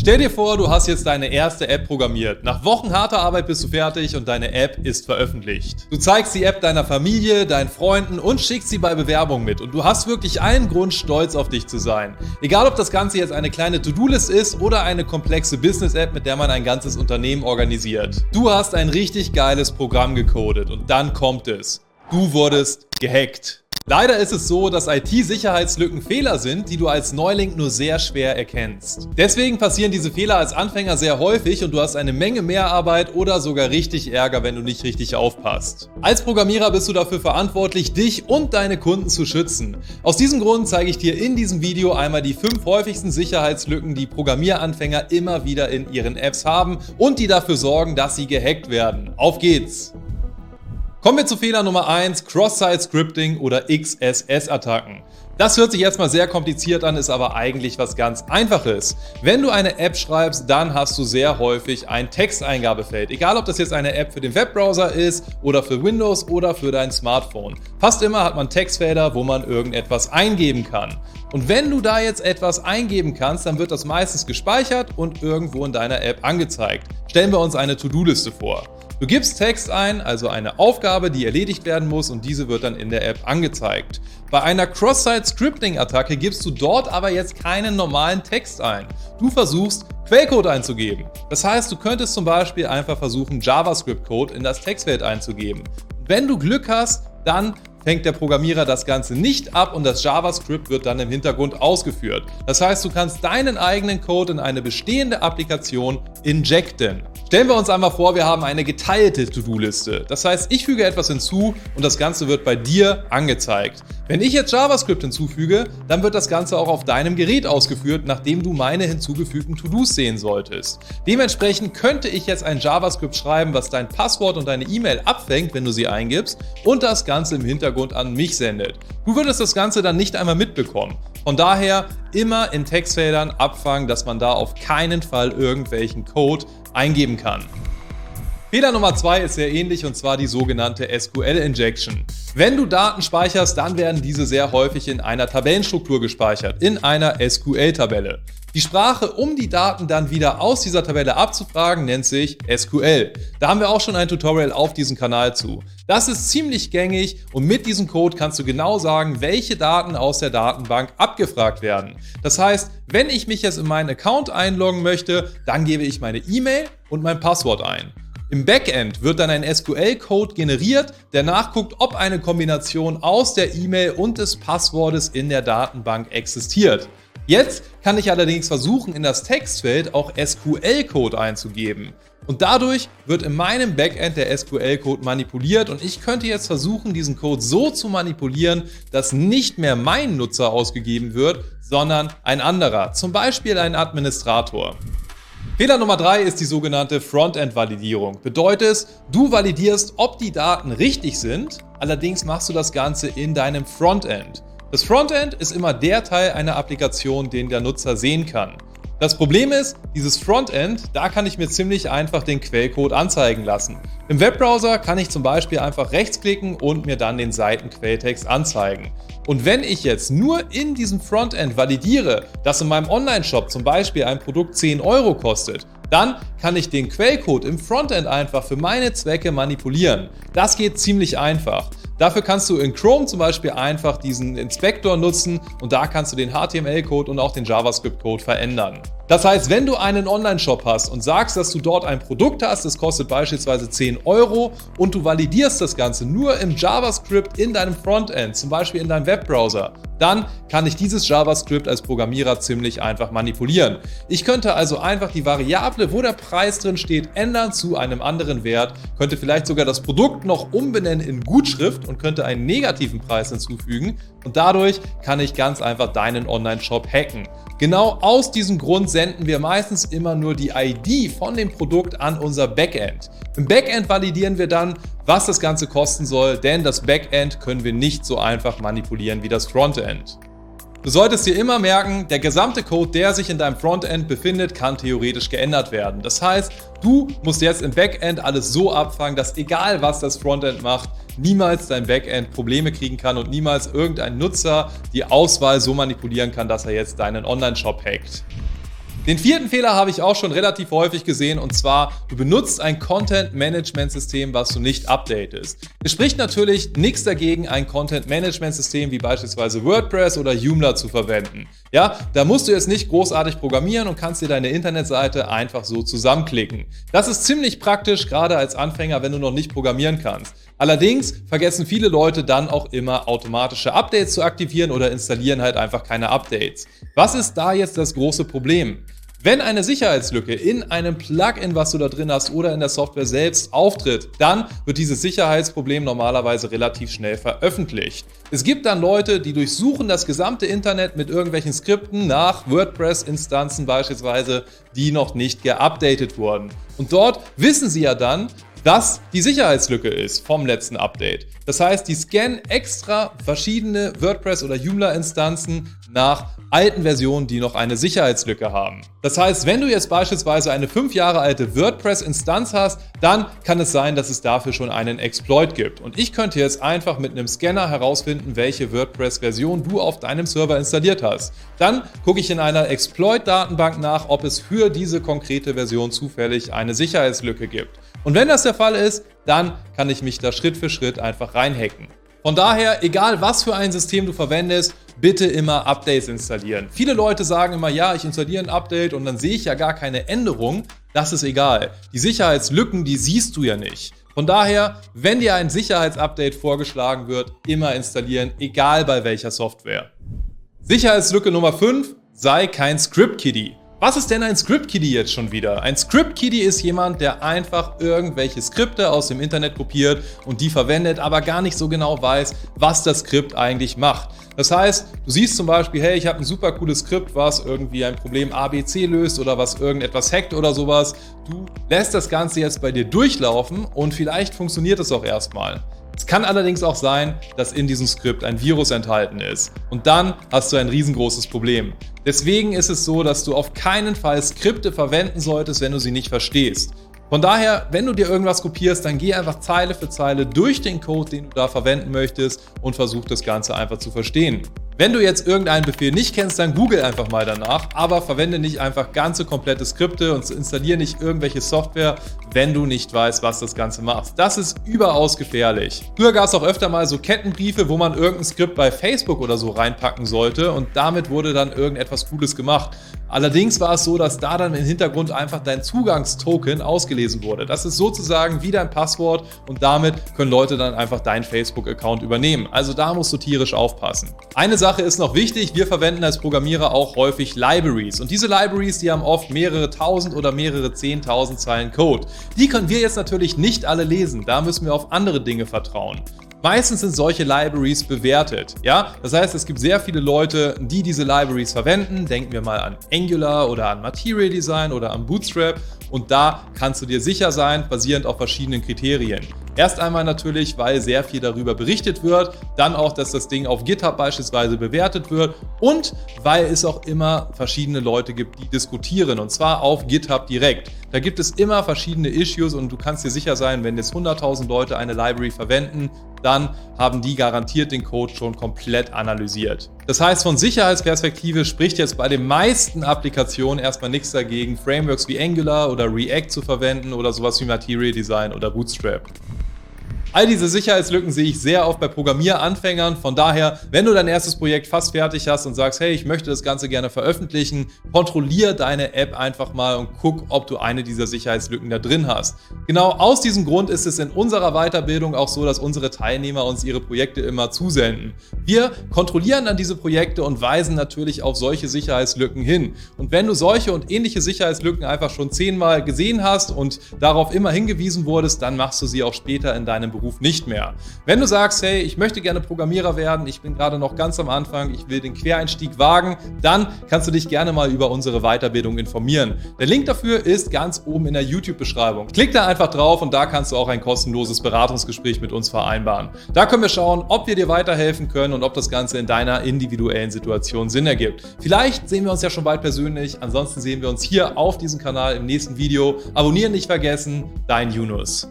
Stell dir vor, du hast jetzt deine erste App programmiert. Nach Wochen harter Arbeit bist du fertig und deine App ist veröffentlicht. Du zeigst die App deiner Familie, deinen Freunden und schickst sie bei Bewerbung mit. Und du hast wirklich allen Grund, stolz auf dich zu sein. Egal, ob das Ganze jetzt eine kleine To-Do-List ist oder eine komplexe Business-App, mit der man ein ganzes Unternehmen organisiert. Du hast ein richtig geiles Programm gecodet und dann kommt es. Du wurdest gehackt. Leider ist es so, dass IT-Sicherheitslücken Fehler sind, die du als Neuling nur sehr schwer erkennst. Deswegen passieren diese Fehler als Anfänger sehr häufig und du hast eine Menge Mehrarbeit oder sogar richtig Ärger, wenn du nicht richtig aufpasst. Als Programmierer bist du dafür verantwortlich, dich und deine Kunden zu schützen. Aus diesem Grund zeige ich dir in diesem Video einmal die fünf häufigsten Sicherheitslücken, die Programmieranfänger immer wieder in ihren Apps haben und die dafür sorgen, dass sie gehackt werden. Auf geht's! Kommen wir zu Fehler Nummer 1, Cross-Site-Scripting oder XSS-Attacken. Das hört sich erstmal sehr kompliziert an, ist aber eigentlich was ganz Einfaches. Wenn du eine App schreibst, dann hast du sehr häufig ein Texteingabefeld. Egal, ob das jetzt eine App für den Webbrowser ist oder für Windows oder für dein Smartphone. Fast immer hat man Textfelder, wo man irgendetwas eingeben kann. Und wenn du da jetzt etwas eingeben kannst, dann wird das meistens gespeichert und irgendwo in deiner App angezeigt. Stellen wir uns eine To-Do-Liste vor. Du gibst Text ein, also eine Aufgabe, die erledigt werden muss und diese wird dann in der App angezeigt. Bei einer Cross-Site-Scripting-Attacke gibst du dort aber jetzt keinen normalen Text ein. Du versuchst Quellcode einzugeben. Das heißt, du könntest zum Beispiel einfach versuchen, JavaScript-Code in das Textfeld einzugeben. Wenn du Glück hast, dann fängt der Programmierer das Ganze nicht ab und das JavaScript wird dann im Hintergrund ausgeführt. Das heißt, du kannst deinen eigenen Code in eine bestehende Applikation injecten. Stellen wir uns einmal vor, wir haben eine geteilte To-Do-Liste. Das heißt, ich füge etwas hinzu und das Ganze wird bei dir angezeigt. Wenn ich jetzt JavaScript hinzufüge, dann wird das Ganze auch auf deinem Gerät ausgeführt, nachdem du meine hinzugefügten To-Dos sehen solltest. Dementsprechend könnte ich jetzt ein JavaScript schreiben, was dein Passwort und deine E-Mail abfängt, wenn du sie eingibst und das Ganze im Hintergrund an mich sendet. Du würdest das Ganze dann nicht einmal mitbekommen. Von daher immer in Textfeldern abfangen, dass man da auf keinen Fall irgendwelchen Code eingeben kann. Fehler Nummer zwei ist sehr ähnlich und zwar die sogenannte SQL-Injection. Wenn du Daten speicherst, dann werden diese sehr häufig in einer Tabellenstruktur gespeichert, in einer SQL-Tabelle. Die Sprache, um die Daten dann wieder aus dieser Tabelle abzufragen, nennt sich SQL. Da haben wir auch schon ein Tutorial auf diesem Kanal zu. Das ist ziemlich gängig und mit diesem Code kannst du genau sagen, welche Daten aus der Datenbank abgefragt werden. Das heißt, wenn ich mich jetzt in meinen Account einloggen möchte, dann gebe ich meine E-Mail und mein Passwort ein. Im Backend wird dann ein SQL-Code generiert, der nachguckt, ob eine Kombination aus der E-Mail und des Passwortes in der Datenbank existiert. Jetzt kann ich allerdings versuchen, in das Textfeld auch SQL-Code einzugeben. Und dadurch wird in meinem Backend der SQL-Code manipuliert und ich könnte jetzt versuchen, diesen Code so zu manipulieren, dass nicht mehr mein Nutzer ausgegeben wird, sondern ein anderer, zum Beispiel ein Administrator. Fehler Nummer drei ist die sogenannte Frontend-Validierung. Bedeutet, du validierst, ob die Daten richtig sind, allerdings machst du das Ganze in deinem Frontend. Das Frontend ist immer der Teil einer Applikation, den der Nutzer sehen kann. Das Problem ist, dieses Frontend, da kann ich mir ziemlich einfach den Quellcode anzeigen lassen. Im Webbrowser kann ich zum Beispiel einfach rechtsklicken und mir dann den Seitenquelltext anzeigen. Und wenn ich jetzt nur in diesem Frontend validiere, dass in meinem Online-Shop zum Beispiel ein Produkt 10 Euro kostet, dann kann ich den Quellcode im Frontend einfach für meine Zwecke manipulieren. Das geht ziemlich einfach. Dafür kannst du in Chrome zum Beispiel einfach diesen Inspektor nutzen und da kannst du den HTML-Code und auch den JavaScript-Code verändern. Das heißt, wenn du einen Online-Shop hast und sagst, dass du dort ein Produkt hast, das kostet beispielsweise 10 Euro und du validierst das Ganze nur im JavaScript in deinem Frontend, zum Beispiel in deinem Webbrowser, dann kann ich dieses JavaScript als Programmierer ziemlich einfach manipulieren. Ich könnte also einfach die Variable, wo der Preis drin steht, ändern zu einem anderen Wert, könnte vielleicht sogar das Produkt noch umbenennen in Gutschrift und könnte einen negativen Preis hinzufügen und dadurch kann ich ganz einfach deinen Online-Shop hacken. Genau aus diesem Grund senden wir meistens immer nur die ID von dem Produkt an unser Backend. Im Backend validieren wir dann, was das Ganze kosten soll, denn das Backend können wir nicht so einfach manipulieren wie das Frontend. Du solltest dir immer merken, der gesamte Code, der sich in deinem Frontend befindet, kann theoretisch geändert werden. Das heißt, du musst jetzt im Backend alles so abfangen, dass egal was das Frontend macht, niemals dein Backend Probleme kriegen kann und niemals irgendein Nutzer die Auswahl so manipulieren kann, dass er jetzt deinen Online-Shop hackt. Den vierten Fehler habe ich auch schon relativ häufig gesehen und zwar, du benutzt ein Content-Management-System, was du nicht updatest. Es spricht natürlich nichts dagegen, ein Content-Management-System wie beispielsweise WordPress oder Joomla zu verwenden. Ja, da musst du jetzt nicht großartig programmieren und kannst dir deine Internetseite einfach so zusammenklicken. Das ist ziemlich praktisch, gerade als Anfänger, wenn du noch nicht programmieren kannst. Allerdings vergessen viele Leute dann auch immer automatische Updates zu aktivieren oder installieren halt einfach keine Updates. Was ist da jetzt das große Problem? Wenn eine Sicherheitslücke in einem Plugin, was du da drin hast oder in der Software selbst auftritt, dann wird dieses Sicherheitsproblem normalerweise relativ schnell veröffentlicht. Es gibt dann Leute, die durchsuchen das gesamte Internet mit irgendwelchen Skripten nach WordPress-Instanzen beispielsweise, die noch nicht geupdatet wurden. Und dort wissen sie ja dann, dass die Sicherheitslücke ist vom letzten Update. Das heißt, die scannen extra verschiedene WordPress- oder Joomla-Instanzen nach alten Versionen, die noch eine Sicherheitslücke haben. Das heißt, wenn du jetzt beispielsweise eine fünf Jahre alte WordPress-Instanz hast, dann kann es sein, dass es dafür schon einen Exploit gibt. Und ich könnte jetzt einfach mit einem Scanner herausfinden, welche WordPress-Version du auf deinem Server installiert hast. Dann gucke ich in einer Exploit-Datenbank nach, ob es für diese konkrete Version zufällig eine Sicherheitslücke gibt. Und wenn das der Fall ist, dann kann ich mich da Schritt für Schritt einfach reinhacken. Von daher, egal was für ein System du verwendest, bitte immer Updates installieren. Viele Leute sagen immer, ja, ich installiere ein Update und dann sehe ich ja gar keine Änderung. Das ist egal. Die Sicherheitslücken, die siehst du ja nicht. Von daher, wenn dir ein Sicherheitsupdate vorgeschlagen wird, immer installieren, egal bei welcher Software. Sicherheitslücke Nummer 5, sei kein Script-Kiddie. Was ist denn ein Script-Kiddie jetzt schon wieder? Ein Script-Kiddie ist jemand, der einfach irgendwelche Skripte aus dem Internet kopiert und die verwendet, aber gar nicht so genau weiß, was das Skript eigentlich macht. Das heißt, du siehst zum Beispiel, hey, ich habe ein super cooles Skript, was irgendwie ein Problem ABC löst oder was irgendetwas hackt oder sowas. Du lässt das Ganze jetzt bei dir durchlaufen und vielleicht funktioniert es auch erstmal. Es kann allerdings auch sein, dass in diesem Skript ein Virus enthalten ist. Und dann hast du ein riesengroßes Problem. Deswegen ist es so, dass du auf keinen Fall Skripte verwenden solltest, wenn du sie nicht verstehst. Von daher, wenn du dir irgendwas kopierst, dann geh einfach Zeile für Zeile durch den Code, den du da verwenden möchtest und versuch das Ganze einfach zu verstehen. Wenn du jetzt irgendeinen Befehl nicht kennst, dann google einfach mal danach, aber verwende nicht einfach ganze komplette Skripte und installiere nicht irgendwelche Software, wenn du nicht weißt, was das Ganze macht. Das ist überaus gefährlich. Früher gab es auch öfter mal so Kettenbriefe, wo man irgendein Skript bei Facebook oder so reinpacken sollte und damit wurde dann irgendetwas Cooles gemacht. Allerdings war es so, dass da dann im Hintergrund einfach dein Zugangstoken ausgelesen wurde. Das ist sozusagen wie dein Passwort und damit können Leute dann einfach deinen Facebook-Account übernehmen. Also da musst du tierisch aufpassen. Eine Sache Sache ist noch wichtig, wir verwenden als Programmierer auch häufig Libraries. Und diese Libraries, die haben oft mehrere tausend oder mehrere zehntausend Zeilen Code. Die können wir jetzt natürlich nicht alle lesen, da müssen wir auf andere Dinge vertrauen. Meistens sind solche Libraries bewertet. Ja? Das heißt, es gibt sehr viele Leute, die diese Libraries verwenden. Denken wir mal an Angular oder an Material Design oder an Bootstrap. Und da kannst du dir sicher sein, basierend auf verschiedenen Kriterien. Erst einmal natürlich, weil sehr viel darüber berichtet wird, dann auch, dass das Ding auf GitHub beispielsweise bewertet wird und weil es auch immer verschiedene Leute gibt, die diskutieren und zwar auf GitHub direkt. Da gibt es immer verschiedene Issues und du kannst dir sicher sein, wenn jetzt 100.000 Leute eine Library verwenden, dann haben die garantiert den Code schon komplett analysiert. Das heißt, von Sicherheitsperspektive spricht jetzt bei den meisten Applikationen erstmal nichts dagegen, Frameworks wie Angular oder React zu verwenden oder sowas wie Material Design oder Bootstrap. All diese Sicherheitslücken sehe ich sehr oft bei Programmieranfängern. Von daher, wenn du dein erstes Projekt fast fertig hast und sagst, hey, ich möchte das Ganze gerne veröffentlichen, kontrollier deine App einfach mal und guck, ob du eine dieser Sicherheitslücken da drin hast. Genau aus diesem Grund ist es in unserer Weiterbildung auch so, dass unsere Teilnehmer uns ihre Projekte immer zusenden. Wir kontrollieren dann diese Projekte und weisen natürlich auf solche Sicherheitslücken hin. Und wenn du solche und ähnliche Sicherheitslücken einfach schon zehnmal gesehen hast und darauf immer hingewiesen wurdest, dann machst du sie auch später in deinem Beruf nicht mehr. Wenn du sagst, hey, ich möchte gerne Programmierer werden, ich bin gerade noch ganz am Anfang, ich will den Quereinstieg wagen, dann kannst du dich gerne mal über unsere Weiterbildung informieren. Der Link dafür ist ganz oben in der YouTube-Beschreibung. Klick da einfach drauf und da kannst du auch ein kostenloses Beratungsgespräch mit uns vereinbaren. Da können wir schauen, ob wir dir weiterhelfen können und ob das Ganze in deiner individuellen Situation Sinn ergibt. Vielleicht sehen wir uns ja schon bald persönlich, ansonsten sehen wir uns hier auf diesem Kanal im nächsten Video. Abonnieren nicht vergessen, dein Yunus.